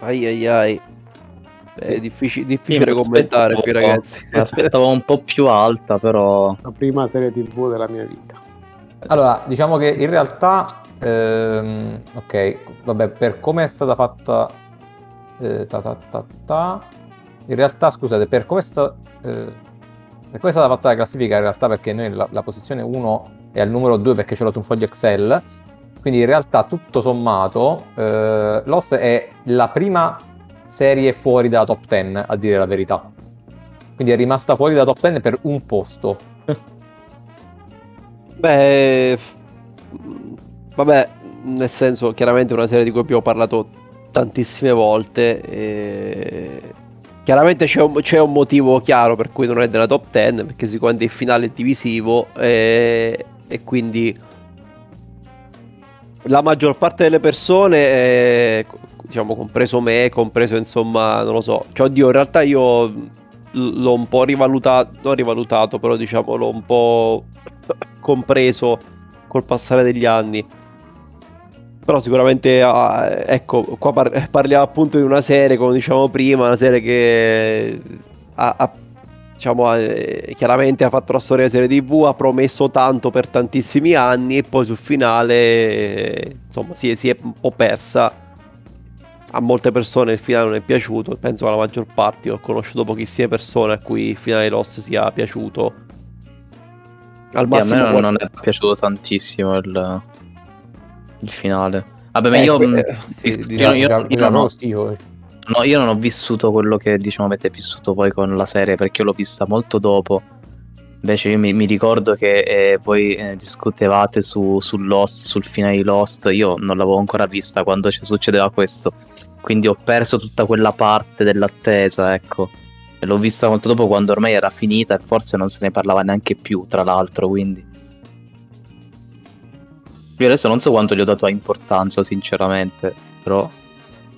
Ai ai ai. È difficile mi commentare qui ragazzi. mi aspettavo un po' più alta, però la prima serie tv della mia vita. Allora, diciamo che in realtà, ehm, ok, vabbè, per come è stata fatta, eh, ta ta ta ta, in realtà, scusate, per come è, sta- eh, per come è stata fatta la classifica, in realtà perché noi la, la posizione 1 è al numero 2 perché ce l'ho su un foglio Excel, quindi in realtà tutto sommato, eh, Lost è la prima serie fuori dalla top 10, a dire la verità. Quindi è rimasta fuori dalla top 10 per un posto. Beh, vabbè, nel senso, chiaramente è una serie di cui abbiamo parlato tantissime volte. E... Chiaramente c'è un, c'è un motivo chiaro per cui non è nella top 10, perché sicuramente il finale è divisivo e, e quindi la maggior parte delle persone, eh, diciamo compreso me, compreso insomma, non lo so, cioè oddio, in realtà io l'ho un po' rivalutato, non rivalutato, però diciamo l'ho un po' compreso col passare degli anni. Però sicuramente, ah, ecco, qua par- parliamo appunto di una serie, come diciamo prima, una serie che ha, ha- diciamo, eh, chiaramente ha fatto la storia della serie TV, ha promesso tanto per tantissimi anni e poi sul finale, insomma, si è, si è un po' persa. A molte persone il finale non è piaciuto, penso alla maggior parte, ho conosciuto pochissime persone a cui il finale di Lost sia piaciuto. Al Sì, a me massimo non, è piaciuto tantissimo il, il finale. Vabbè, ma Eh, io, eh, sì, non ho- proprio schifo. no, io non ho vissuto quello che diciamo avete vissuto poi con la serie perché io l'ho vista molto dopo. Invece io mi, mi ricordo che eh, voi eh, discutevate su, su Lost, sul finale di Lost, io non l'avevo ancora vista quando ci succedeva questo, quindi ho perso tutta quella parte dell'attesa, ecco. E l'ho vista molto dopo quando ormai era finita e forse non se ne parlava neanche più, tra l'altro, quindi... Io adesso non so quanto gli ho dato importanza, sinceramente, però...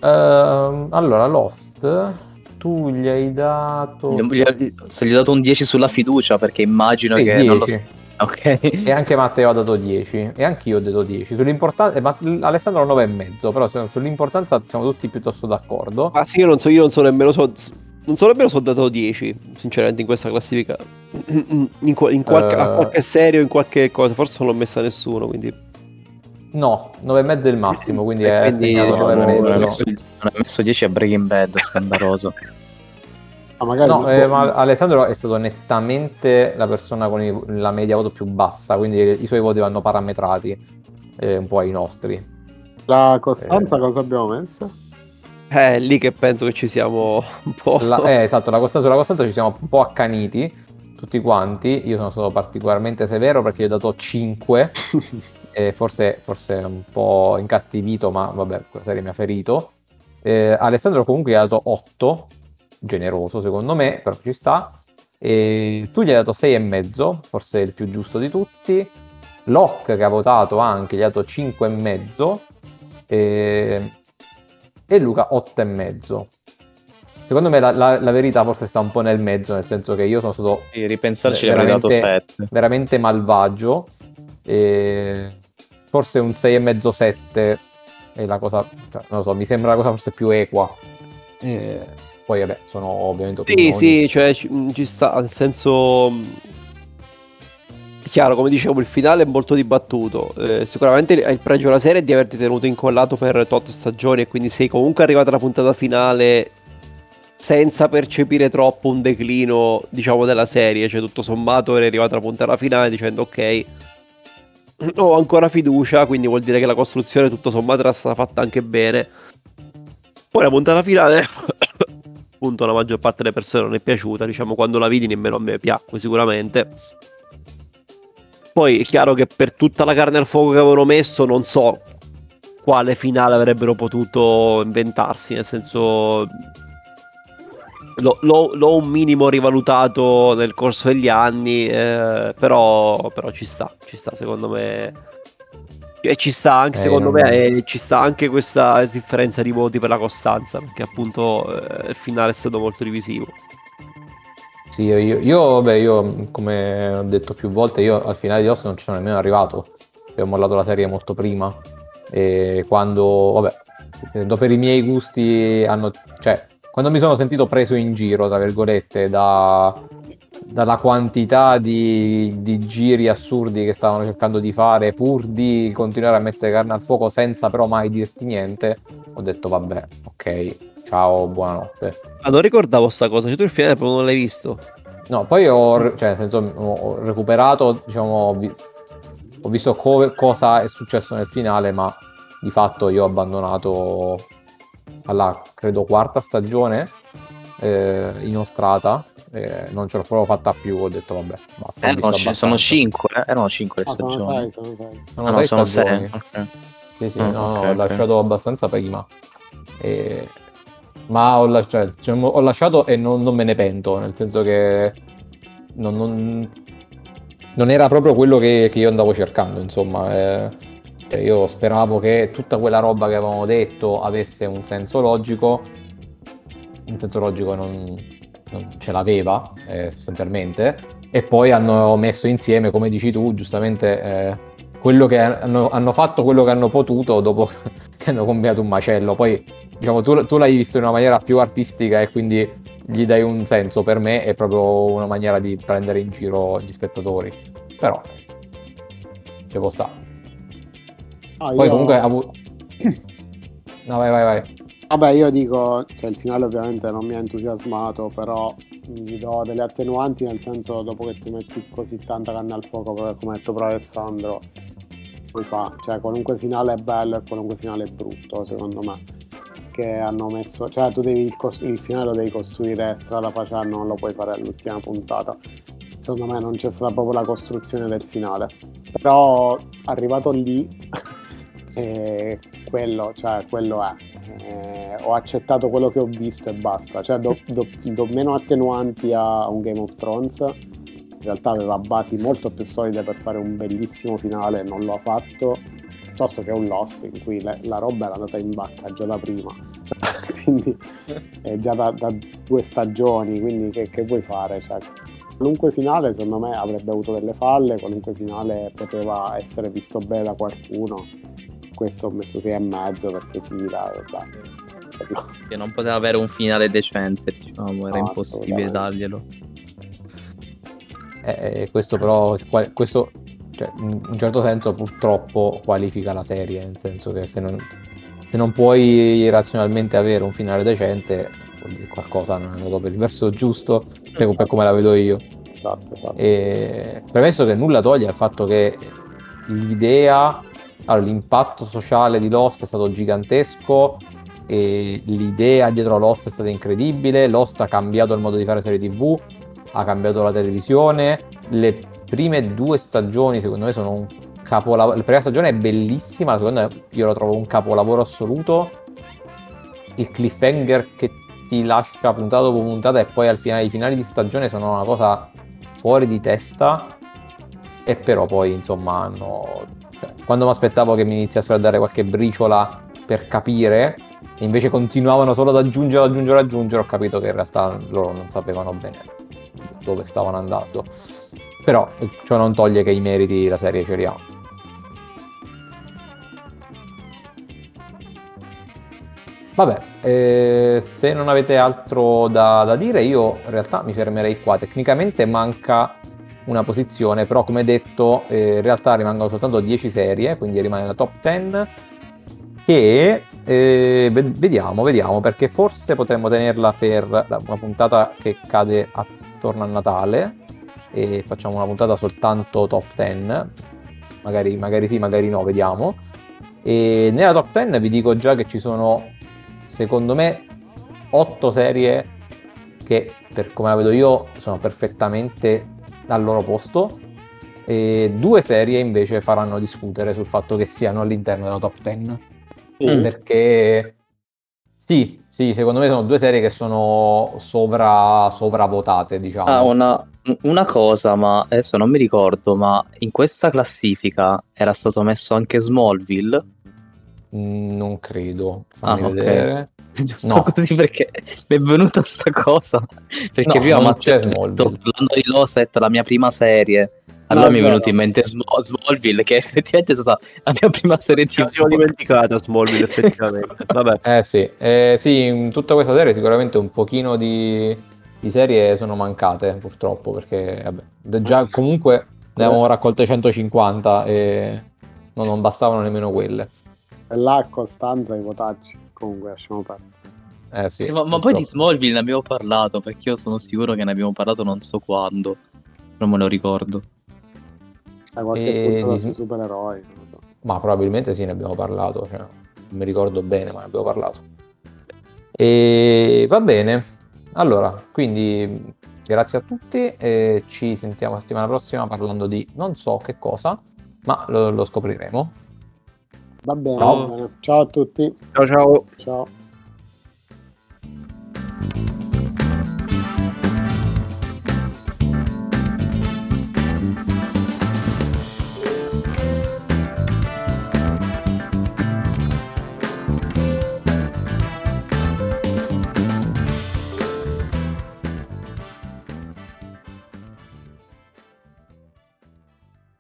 Ehm, allora, Lost, tu gli hai dato... Gli- Se gli ho dato un 10 sulla fiducia, perché immagino Sì, che... Non lo 10. so. Ok. E anche Matteo ha dato 10 e anch'io ho dato 10. Sull'importanza, eh, ma Alessandro 9 e mezzo, però se- sull'importanza siamo tutti piuttosto d'accordo. Ma sì, io non so, io non so nemmeno so. Non so nemmeno se ho dato 10, sinceramente, in questa classifica. In, in qualche, a Eh. qualche serie o in qualche cosa, forse non l'ho messa a nessuno, quindi. No, 9 e mezzo è il massimo, quindi E è quindi, segnato diciamo, 9 e non, ha mezzo. messo, non ha messo 10 a Breaking Bad, scandaloso. Ah, magari No, eh, ma Alessandro è stato nettamente la persona con i- la media voto più bassa, quindi i suoi voti vanno parametrati eh, un po' ai nostri. la costanza eh. cosa abbiamo messo? È lì che penso che ci siamo un po'. La- eh, esatto, la costanza, sulla costanza ci siamo un po' accaniti tutti quanti. Io sono stato particolarmente severo perché gli ho dato 5 e forse, forse un po' incattivito, ma vabbè, quella serie mi ha ferito. Eh, Alessandro comunque gli ha dato 8, generoso secondo me, però ci sta. E tu gli hai dato 6 e mezzo, forse il più giusto di tutti. Locke che ha votato anche gli ha dato 5 e mezzo e, Luca 8 e mezzo. Secondo me la, la- la verità forse sta un po' nel mezzo, nel senso che io sono stato Sì, ripensarci gli avrei dato veramente- 7. veramente malvagio. E forse un 6 e mezzo 7 è la cosa, cioè, non lo so, mi sembra la cosa forse più equa. E poi vabbè, sono ovviamente Sì, opinioni. sì, cioè ci, ci sta, nel senso... Chiaro, come dicevo, il finale è molto dibattuto. Eh, sicuramente il, il pregio della serie è di averti tenuto incollato per tot stagioni e quindi sei comunque arrivato alla puntata finale senza percepire troppo un declino, diciamo, della serie. Cioè, tutto sommato, eri arrivato alla puntata finale dicendo ok, ho ancora fiducia, quindi vuol dire che la costruzione tutto sommato era stata fatta anche bene. Poi la puntata finale, appunto, la maggior parte delle persone non è piaciuta. Diciamo, quando la vidi nemmeno a me piacque sicuramente. Poi è chiaro che per tutta la carne al fuoco che avevano messo, non so quale finale avrebbero potuto inventarsi. Nel senso, l'ho, l'ho- l'ho un minimo rivalutato nel corso degli anni, eh, però, però ci sta, ci sta secondo me. E ci sta anche, Eh, secondo me, eh, ci sta anche questa differenza di voti per la costanza, perché appunto eh, il finale è stato molto divisivo. Sì, io, io, vabbè, io come ho detto più volte, io al finale di Lost non ci sono nemmeno arrivato. Ho mollato la serie molto prima. E quando, vabbè, per i miei gusti hanno, cioè, quando mi sono sentito preso in giro, tra virgolette, da, dalla quantità di, di giri assurdi che stavano cercando di fare, pur di continuare a mettere carne al fuoco senza però mai dirti niente, ho detto vabbè, ok, ciao, buonanotte. Ma non ricordavo sta cosa, cioè tu il finale proprio non l'hai visto. No, poi ho, cioè, nel senso, ho recuperato, diciamo, vi- ho visto co- cosa è successo nel finale, ma di fatto io ho abbandonato alla, credo, quarta stagione eh, inoltrata, eh, non ce l'ho proprio fatta più, ho detto vabbè, basta. Erano, visto ci- sono. 5, eh? erano 5 le Ah, sono stagioni. sei, sono sei. Sono Ah, no, sei sono stagioni. 6. Sì, sì, Ah, no, no, ok, ho lasciato abbastanza prima. E- Ma ho, lasci- cioè, diciamo, ho lasciato e non, non me ne pento, nel senso che non, non- non era proprio quello che, che io andavo cercando, insomma. eh. Cioè, io speravo che tutta quella roba che avevamo detto avesse un senso logico. Un senso logico non, non ce l'aveva, eh, sostanzialmente. E poi hanno messo insieme, come dici tu, giustamente, eh, quello che hanno, hanno fatto quello che hanno potuto dopo che hanno combinato un macello. Poi, diciamo, tu, tu l'hai visto in una maniera più artistica e quindi gli dai un senso. Per me è proprio una maniera di prendere in giro gli spettatori. Però, ci può stare. Ah, Poi io- comunque ha avuto... No, vai, vai, vai. Vabbè, io dico, cioè il finale ovviamente non mi ha entusiasmato, però gli do delle attenuanti nel senso dopo che tu metti così tanta canna al fuoco, come ha detto però Alessandro, puoi fa, cioè qualunque finale è bello e qualunque finale è brutto, secondo me. Che hanno messo, cioè tu devi il, cos- il finale lo devi costruire strada facendo, non lo puoi fare all'ultima puntata. Secondo me non c'è stata proprio la costruzione del finale. Però arrivato lì E quello, cioè, quello è. Eh, ho accettato quello che ho visto e basta. Cioè, do, do, do meno attenuanti a un Game of Thrones. In realtà aveva basi molto più solide per fare un bellissimo finale, non lo ha fatto. Piuttosto che un Lost in cui le, la roba era andata in bacca già da prima. Cioè, quindi è già da, da, due stagioni. Quindi che, che vuoi fare? Cioè, qualunque finale secondo me avrebbe avuto delle falle, qualunque finale poteva essere visto bene da qualcuno. Questo ho messo 6 e mezzo perché sì, dai, dai. Che non poteva avere un finale decente, diciamo, era no, impossibile darglielo. Eh, eh, questo però, questo cioè, in un certo senso purtroppo qualifica la serie, nel senso che se non, se non puoi razionalmente avere un finale decente vuol dire qualcosa non è andato per il verso giusto, se per come la vedo io. Esatto, esatto. E, premesso che nulla toglie al fatto che l'idea, allora, l'impatto sociale di Lost è stato gigantesco, l'idea dietro a Lost è stata incredibile, Lost ha cambiato il modo di fare serie tv, ha cambiato la televisione, le prime due stagioni secondo me sono un capolavoro, la prima stagione è bellissima, la seconda io la trovo un capolavoro assoluto, il cliffhanger che ti lascia puntata dopo puntata e poi al finale, i finali di stagione sono una cosa fuori di testa. E però poi insomma hanno... Quando mi aspettavo che mi iniziassero a dare qualche briciola per capire e invece continuavano solo ad aggiungere, aggiungere, aggiungere, ho capito che in realtà loro non sapevano bene dove stavano andando. Però ciò non toglie che i meriti la serie ce li ha. Vabbè, eh, se non avete altro da, da, dire, io in realtà mi fermerei qua. Tecnicamente manca una posizione, però come detto, eh, in realtà rimangono soltanto 10 serie, quindi rimane la top 10. E eh, vediamo, vediamo, perché forse potremmo tenerla per una puntata che cade attorno a Natale e facciamo una puntata soltanto top 10. Magari, magari sì, magari no, vediamo. E nella top 10 vi dico già che ci sono secondo me, otto serie che, per come la vedo io, sono perfettamente al loro posto e due serie invece faranno discutere sul fatto che siano all'interno della top 10. Mm. Perché sì, sì, secondo me sono due serie che sono sovra, sovravotate, diciamo. Ah, una, una, cosa, ma adesso non mi ricordo, ma in questa classifica era stato messo anche Smallville non credo. Fammi ah, vedere. No. perché mi è venuta questa cosa. Perché no, prima Matteo c'è Smallville. parlando di Loset, la mia prima serie. Allora no, mi è venuto in mente Smallville, che effettivamente è stata la mia prima serie TV. Mi sono dimenticato Smallville, effettivamente. Vabbè. Eh sì, eh, sì, in tutta questa serie sicuramente un pochino di, di serie sono mancate, purtroppo, perché vabbè, già comunque ne avevamo raccolte 150 e no, non bastavano nemmeno quelle. E là Costanza i votaggi. Comunque lasciamo perdere. Eh sì, ma, ma poi di Smallville ne abbiamo parlato perché io sono sicuro che ne abbiamo parlato non so quando. Non me lo ricordo. A qualche e punto di... supereroi. So. Ma probabilmente sì, ne abbiamo parlato. Cioè, non mi ricordo bene, ma ne abbiamo parlato. E va bene. Allora, quindi grazie a tutti e ci sentiamo la settimana prossima parlando di non so che cosa, ma lo, lo scopriremo. Va bene, ciao. Va bene. ciao a tutti. Ciao ciao. Ciao.